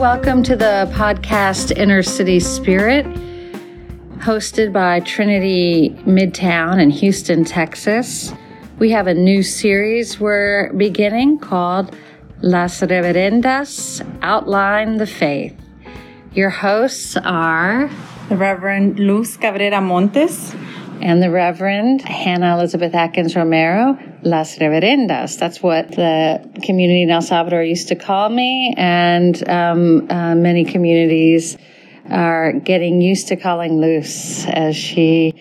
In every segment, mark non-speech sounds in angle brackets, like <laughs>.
welcome to the podcast Inner City Spirit, hosted by Trinity Midtown in Houston, Texas. We have a new series we're beginning called Las Reverendas Outline the Faith. Your hosts are the Reverend Luz Cabrera Montes and the Reverend Hannah Elizabeth Atkins Romero, Las Reverendas. That's what the community in El Salvador used to call me, and um, uh, many communities are getting used to calling Luz as she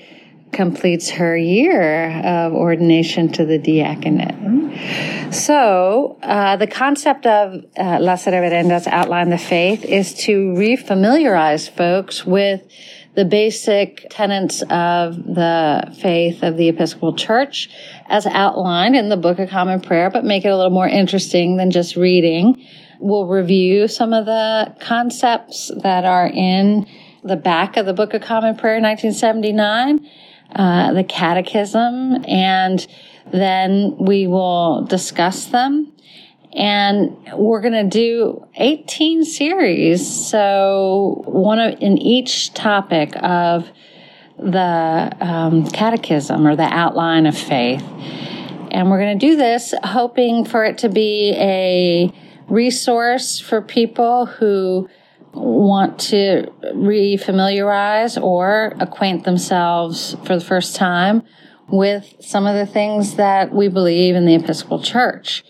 completes her year of ordination to the diaconate. So, uh, the concept of uh, Las Reverendas outline the faith is to refamiliarize folks with the basic tenets of the faith of the Episcopal Church as outlined in the Book of Common Prayer, but make it a little more interesting than just reading. We'll review some of the concepts that are in the back of the Book of Common Prayer 1979, uh, the Catechism, and then we will discuss them and we're going to do 18 series so one of in each topic of the um, catechism or the outline of faith and we're going to do this hoping for it to be a resource for people who want to refamiliarize or acquaint themselves for the first time with some of the things that we believe in the Episcopal Church.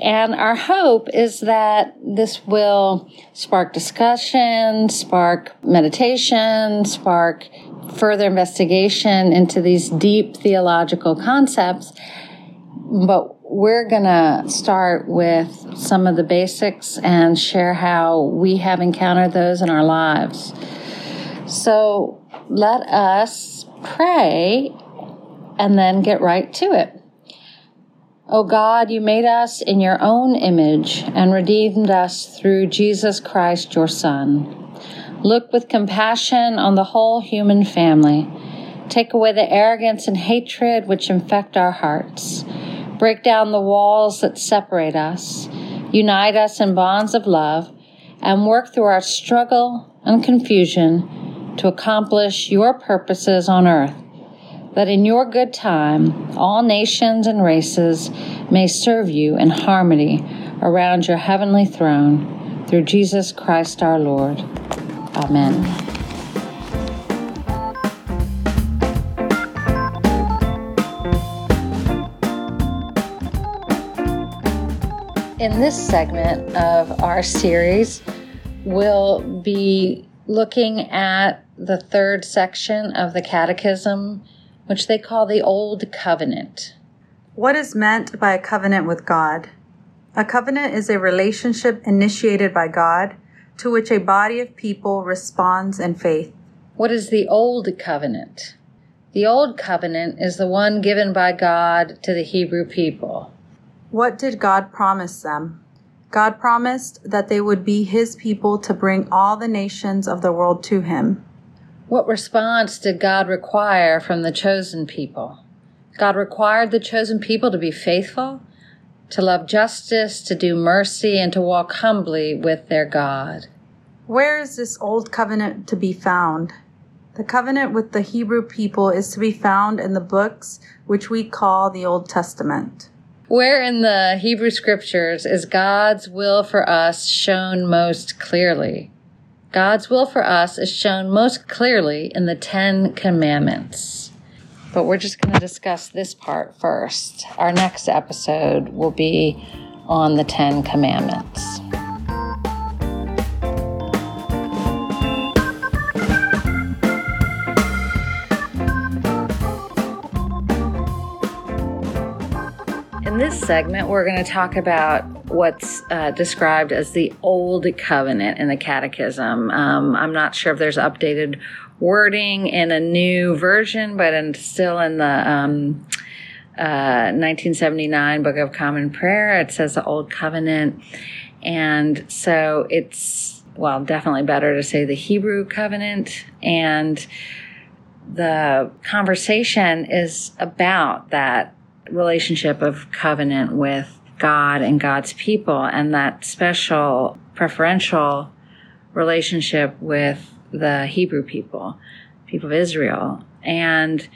And our hope is that this will spark discussion, spark meditation, spark further investigation into these deep theological concepts. But we're going to start with some of the basics and share how we have encountered those in our lives. So let us pray and then get right to it. O God, you made us in your own image and redeemed us through Jesus Christ, your Son. Look with compassion on the whole human family. Take away the arrogance and hatred which infect our hearts. Break down the walls that separate us. Unite us in bonds of love and work through our struggle and confusion to accomplish your purposes on earth that in your good time all nations and races may serve you in harmony around your heavenly throne through Jesus Christ our Lord. Amen. In this segment of our series, we'll be looking at the third section of the Catechism which they call the Old Covenant. What is meant by a covenant with God? A covenant is a relationship initiated by God to which a body of people responds in faith. What is the Old Covenant? The Old Covenant is the one given by God to the Hebrew people. What did God promise them? God promised that they would be His people to bring all the nations of the world to Him. What response did God require from the chosen people? God required the chosen people to be faithful, to love justice, to do mercy, and to walk humbly with their God. Where is this old covenant to be found? The covenant with the Hebrew people is to be found in the books which we call the Old Testament. Where in the Hebrew scriptures is God's will for us shown most clearly? God's will for us is shown most clearly in the Ten Commandments. But we're just going to discuss this part first. Our next episode will be on the Ten Commandments. In this segment, we're going to talk about what's uh, described as the Old Covenant in the Catechism. Um, I'm not sure if there's updated wording in a new version, but in, still in the um, uh, 1979 Book of Common Prayer, it says the Old Covenant. And so it's, well, definitely better to say the Hebrew covenant. And the conversation is about that relationship of covenant with God and God's people and that special preferential relationship with the Hebrew people, people of Israel. And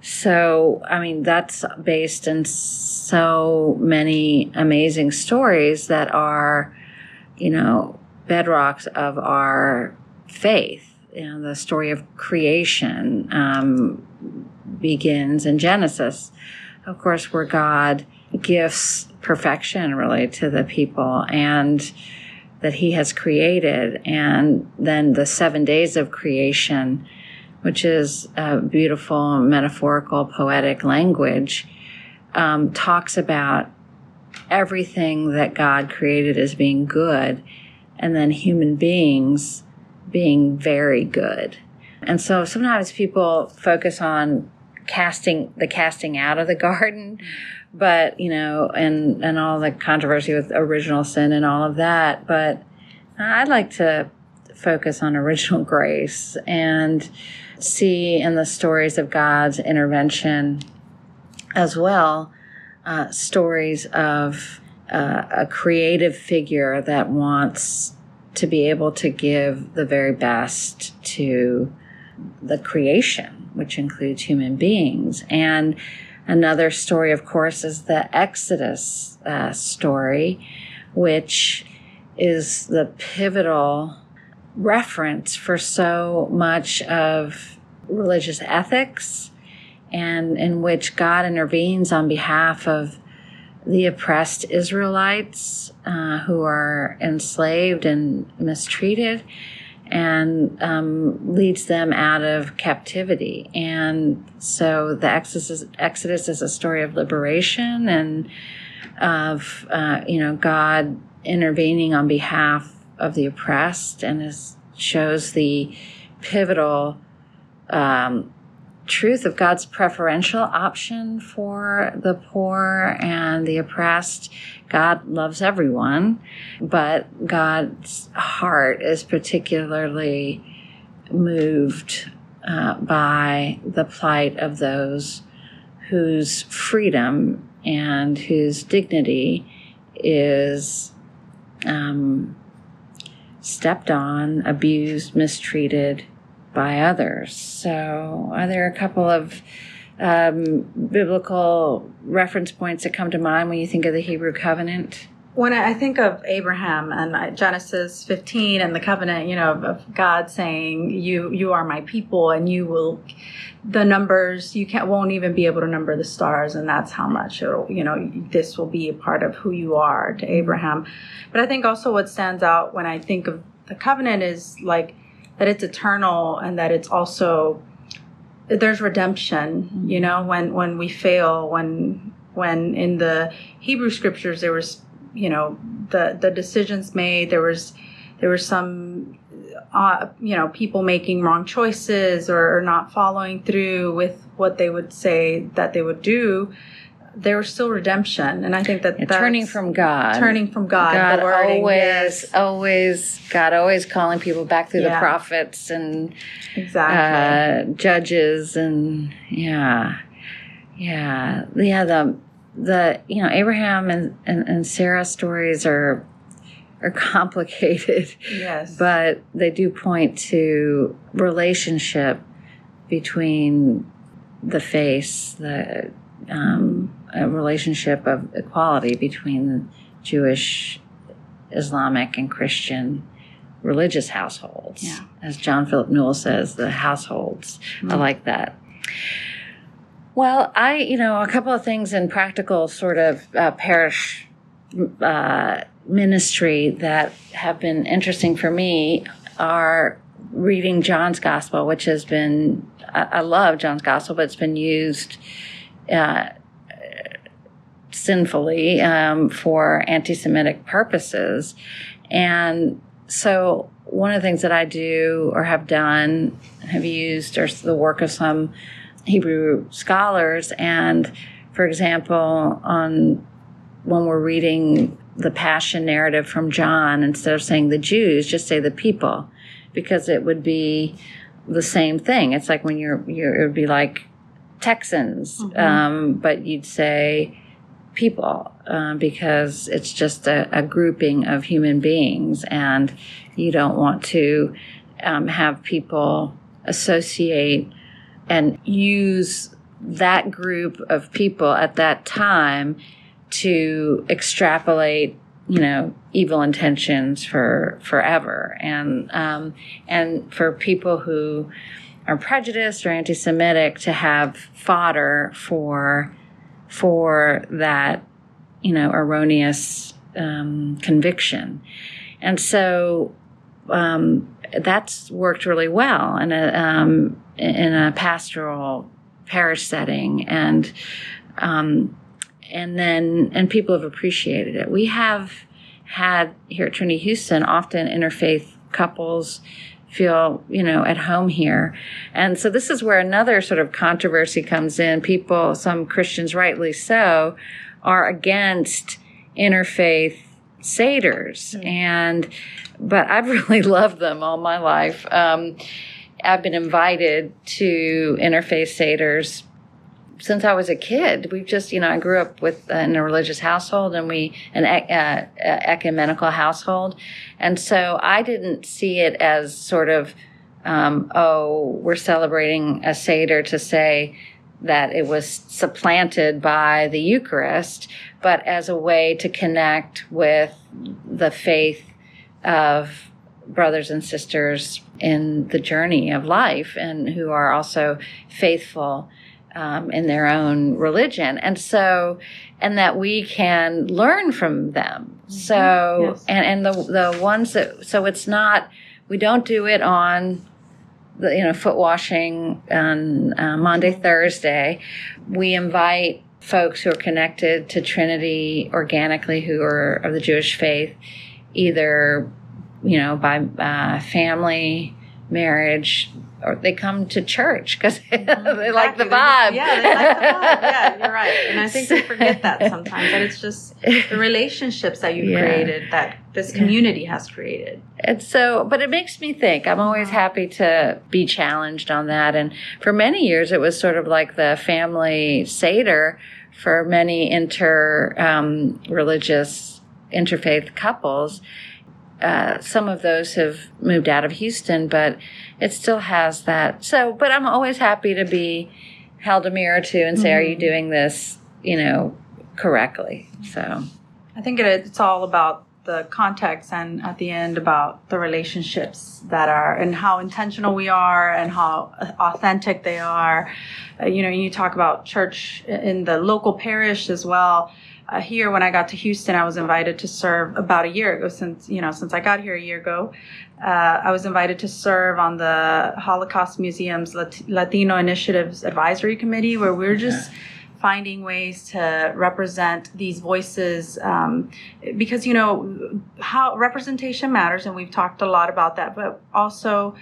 so, I mean, that's based in so many amazing stories that are, you know, bedrocks of our faith. You know, the story of creation um, begins in Genesis, of course, where God gifts perfection really to the people and that he has created. And then the seven days of creation, which is a beautiful metaphorical poetic language, um, talks about everything that God created as being good and then human beings being very good. And so sometimes people focus on casting the casting out of the <laughs> garden, but you know, and and all the controversy with original sin and all of that. But I'd like to focus on original <laughs> grace and see in the stories of God's intervention as well uh, stories of uh, a creative figure that wants to be able to give the very best to the creation, which includes human beings. And another story, of course, is the Exodus uh, story, which is the pivotal reference for so much of religious ethics and in which God intervenes on behalf of the oppressed Israelites uh, who are enslaved and mistreated and um, leads them out of captivity. And so the Exodus, Exodus is a story of liberation and of, uh, you know, God intervening on behalf of the oppressed and is, shows the pivotal um, truth of God's preferential option for the poor and the oppressed. God loves everyone, but God's heart is particularly moved uh, by the plight of those whose freedom and whose dignity is um, stepped on, abused, mistreated, by others. So, are there a couple of um, biblical reference points that come to mind when you think of the Hebrew covenant? When I think of Abraham and Genesis 15 and the covenant, you know, of God saying, "You, you are my people, and you will." The numbers you can't won't even be able to number the stars, and that's how much it'll. You know, this will be a part of who you are to Abraham. But I think also what stands out when I think of the covenant is like that it's eternal and that it's also there's redemption mm-hmm. you know when when we fail when when in the hebrew scriptures there was you know the the decisions made there was there was some uh, you know people making wrong choices or, or not following through with what they would say that they would do there was still redemption, and I think that yeah, turning from God, turning from God, God wording, always, yes. always, God always calling people back through yeah. the prophets and exactly uh, judges, and yeah, yeah, yeah. The the you know Abraham and and, and Sarah stories are are <laughs> complicated, yes, but they do point to relationship between the face, the um, a relationship of equality between Jewish, Islamic, and Christian religious households. Yeah. As John Philip Newell says, the households. Mm-hmm. I like that. Well, I, you know, a couple of things in practical sort of uh, parish uh, ministry that have been interesting for me are reading John's Gospel, which has been, I, I love John's Gospel, but it's been used uh, sinfully um, for anti Semitic purposes. And so, one of the things that I do or have done, have used, are the work of some Hebrew scholars. And for example, on when we're reading the passion narrative from John, instead of saying the Jews, just say the people, because it would be the same thing. It's like when you're, you're it would be like Texans, mm-hmm. um, but you'd say people uh, because it's just a, a, grouping of human beings, and you don't want to um, have people associate and use that group of people at that time to extrapolate you know evil intentions for forever. And um, and for people who are prejudiced or anti-semitic to have fodder for for that you know erroneous um, conviction and so um, that's worked really well in a um, in a pastoral parish setting and um, and then and people have appreciated it. We have had here at Trinity Houston often interfaith couples feel you know at home here. And so this is where another sort of controversy comes in. People some christians rightly so are against interfaith seders mm-hmm. and but i've <laughs> really loved them all my life. Um, i've been invited to interfaith seders since I was a kid. We've just, you know, I grew up with uh, in a religious household and we an uh, ecumenical household, and so I didn't see it as sort of, um, oh, we're celebrating a seder to say that it was supplanted by the Eucharist, but as a way to connect with the faith of brothers and sisters in the journey of life and who are also faithful um, in their own religion. And so, and that we can learn from them. Mm-hmm. So, yes. and, and the, the ones that, so it's not, we don't do it on the, you know, foot washing on uh, Maundy, Thursday. We invite folks who are connected to Trinity organically, who are of the Jewish faith, either, you know, by uh, family, marriage, or they come to church because <laughs> mm-hmm. they like the vibe. yeah, they like the vibe. Yeah, <laughs> you're right. And I think we forget that sometimes that it's just the <laughs> relationships that you've yeah. created that this community has created. And so, but it makes me think. I'm always happy to be challenged on that. And for many years, it was sort of like the family seder for many inter um, religious interfaith couples uh, some of those have moved out of Houston, but it still has that. So, but I'm always happy to be held a mirror to and say, mm-hmm. "Are you mm-hmm. doing this, you know, correctly?" So, I think it, it's all about the context and at the end about the relationships that are and how intentional we are and how authentic they are. Uh, you know, you talk about church in the local parish as well uh, here when I got to Houston, I was invited to serve about a year ago. Since you know, since I got here a year ago, uh, I was invited to serve on the Holocaust Museum's Latino Initiatives Advisory Committee, where we're just. Finding ways to represent these voices, um, because you know how representation matters, and we've talked a lot about that. But also,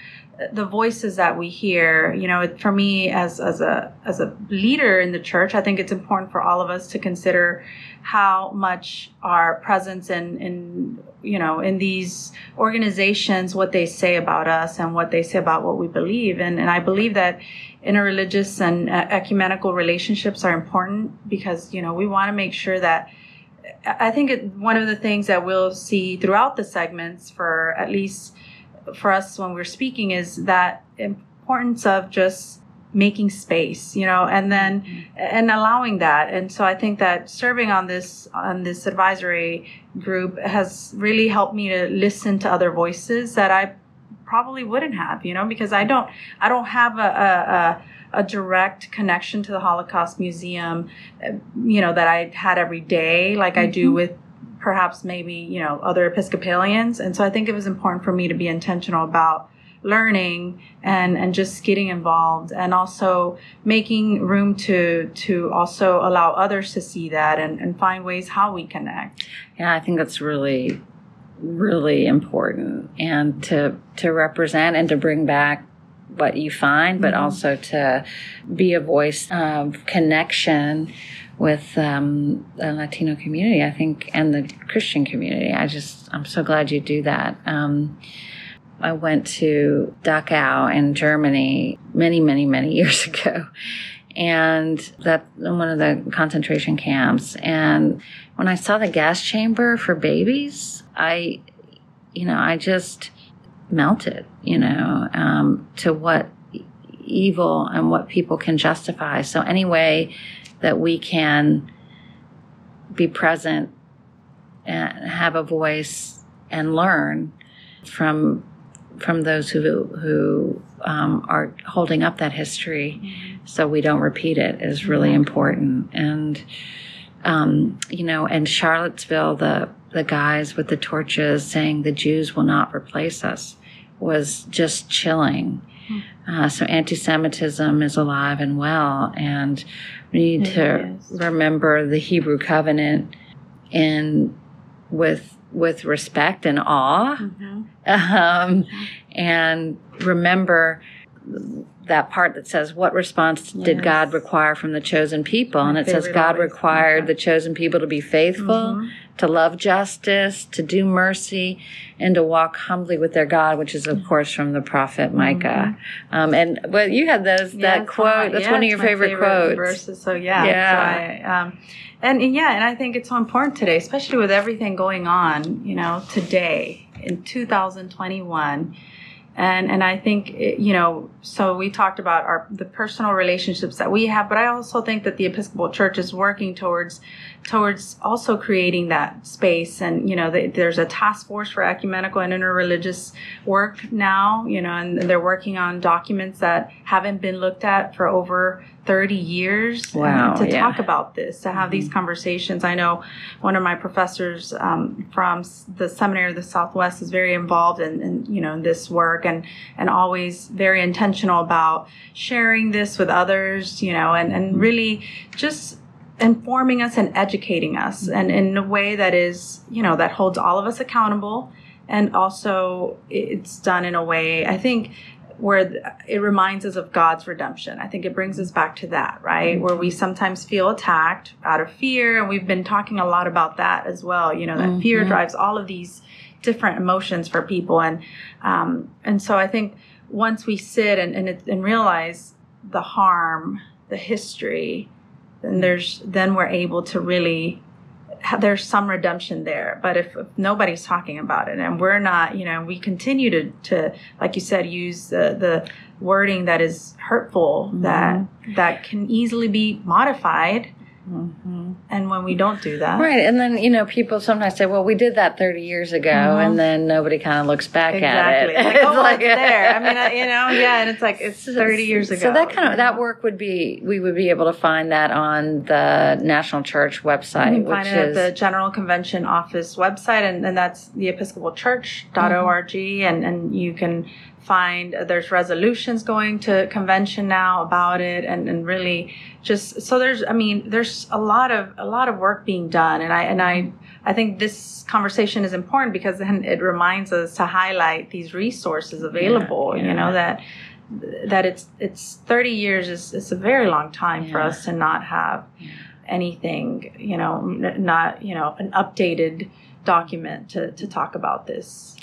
the voices that we hear you know for me as as a as a leader in the church i think it's important for all of us to consider how much our presence in in you know in these organizations what they say about us and what they say about what we believe. And and i believe that interreligious and uh, ecumenical relationships are important because you know we want to make sure that I think it, one of the things that we'll see throughout the segments for at least for us when we're speaking is that importance of just making space you know and then mm-hmm. and allowing that and so i think that serving on this on this advisory group has really helped me to listen to other voices that i probably wouldn't have you know because i don't i don't have a, a, a, a direct connection to the holocaust museum you know that i had every day like mm-hmm. i do mm-hmm. with perhaps maybe you know other Episcopalians, and so I think it was important for me to be intentional about learning and and just getting involved and also making room to to also allow others to see that and, and find ways how we connect yeah i think that's really really important and to to represent and to bring back what you find but mm-hmm. also to be a voice of connection with um, the Latino community, I think, and the Christian community. I just, I'm so glad you do that. Um, I went to Dachau in Germany many, many, many <laughs> years ago. and that one of the concentration camps. And when I saw the gas chamber for babies, I, you know, I just melted, you know, um, to what evil and what people can justify. So any way that we can be present and have a voice and learn from from those who who um, are holding up that history, mm-hmm. so we don't repeat it, is really mm-hmm. important. And um, you know, in Charlottesville, the the guys with the torches saying the Jews will not replace us was just chilling. Uh, so anti-Semitism is alive and well, and we need it to is. remember the Hebrew covenant and with with respect and awe, mm-hmm. um, and remember that part that says, What response yes. did God require from the chosen people? My and it says, God required the chosen people to be faithful, mm-hmm. to love justice, to do mercy, and to walk humbly with their God, which is, of mm-hmm. course, from the prophet Micah. Mm-hmm. Um, and well, you had those, yeah, that quote. that's yeah, one of your favorite, favorite, quotes. Verses. So, yeah. yeah. So I, um, and, and yeah, and I think it's so important today, especially with everything going on, you know, today in 2021 and and I think you know so we talked about our the personal relationships that we have but I also think that the Episcopal Church is working towards towards also creating that space. And you know the, there's a task force for ecumenical and interreligious work now you know and they're working on documents that haven't been looked at for over 30 years wow, to yeah. talk about this, to have mm-hmm. these conversations. I know one of my professors um, from the Seminary of the Southwest is very involved in, in, you know in this work and and always very intentional about sharing this with others, you know, and and really just informing us and educating us and in a way that is you know that holds all of us accountable and also it's done in a way i think where it reminds us of God's redemption. I think it brings us back to that, right? Mm-hmm. Where we sometimes feel attacked out of fear. And we've been talking a lot about that as well. You know, that mm-hmm. fear drives all of these different emotions for people. And, um, and so I think once we sit and, and, it, and realize the harm, the history, then there's, then we're able to really there's some redemption there. But if, if, nobody's talking about it and we're not, you know, we continue to, to like you said, use the, the wording that is hurtful, mm-hmm. that that can easily be modified Mm-hmm. And when we don't do that. Right. And then, you know, people sometimes say, well, we did that 30 years ago. Mm-hmm. And then nobody kind of looks back exactly. at it. It's like, <laughs> oh, like, it's there. I mean, you know, <laughs> yeah. And it's like, it's 30 years ago. So that kind of, that work would be, we would be able to find that on the National Church website. You can find it is, at the General Convention Office website. And, and that's the episcopalchurch.org. Mm-hmm. And, and you can find uh, there's resolutions going to convention now about it and, and really just so there's i mean there's a lot of a lot of work being done and i and i i think this conversation is important because then it reminds us to highlight these resources available yeah, yeah. you know that that it's it's 30 years is, is a very long time yeah. for us to not have anything you know not you know an updated document to, to talk about this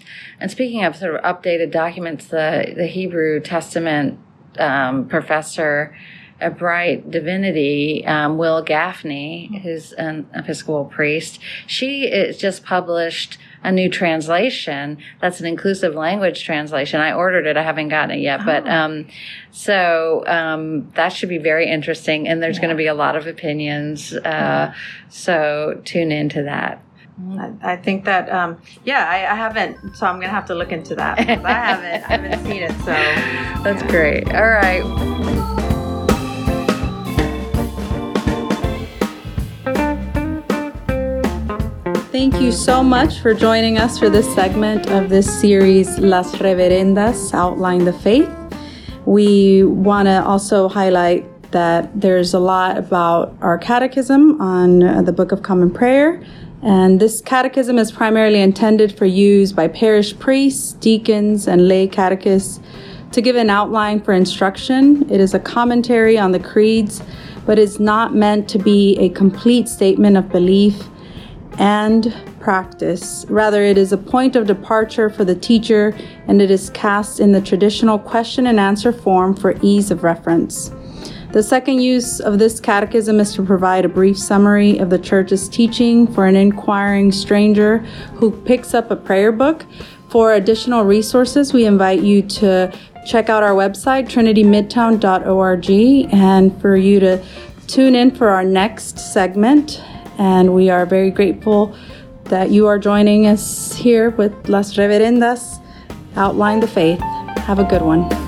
and speaking of sort of updated documents, the, the Hebrew Testament um, professor, a Brite Divinity, um, Wil Gafney, who's an Episcopal priest, she is just published a new translation that's an inclusive language translation. I ordered it. I haven't gotten it yet, oh. but um, so um, that should be very interesting. And there's yeah. going to be a lot of opinions. Uh, yeah. So tune into that. I, I think that um, yeah, I, I, haven't, so I'm gonna have to look into that. I haven't, I haven't seen it, so <laughs> that's yeah. great. All right. Thank you so much for joining us for this segment of this series, Las Reverendas Outline the Faith. We want to also highlight that there's a lot about our catechism on uh, the Book of Common Prayer and this catechism is primarily intended for use by parish priests, deacons, and lay catechists to give an outline for instruction. It is a commentary on the creeds, but is not meant to be a complete statement of belief and practice. Rather, it is a point of departure for the teacher and it is cast in the traditional question and answer form for ease of reference. The second use of this catechism is to provide a brief summary of the church's teaching for an inquiring stranger who picks up a prayer book. For additional resources, we invite you to check out our website, trinitymidtown.org, and for you to tune in for our next segment. And we are very grateful that you are joining us here with Las Reverendas Outline the Faith. Have a good one.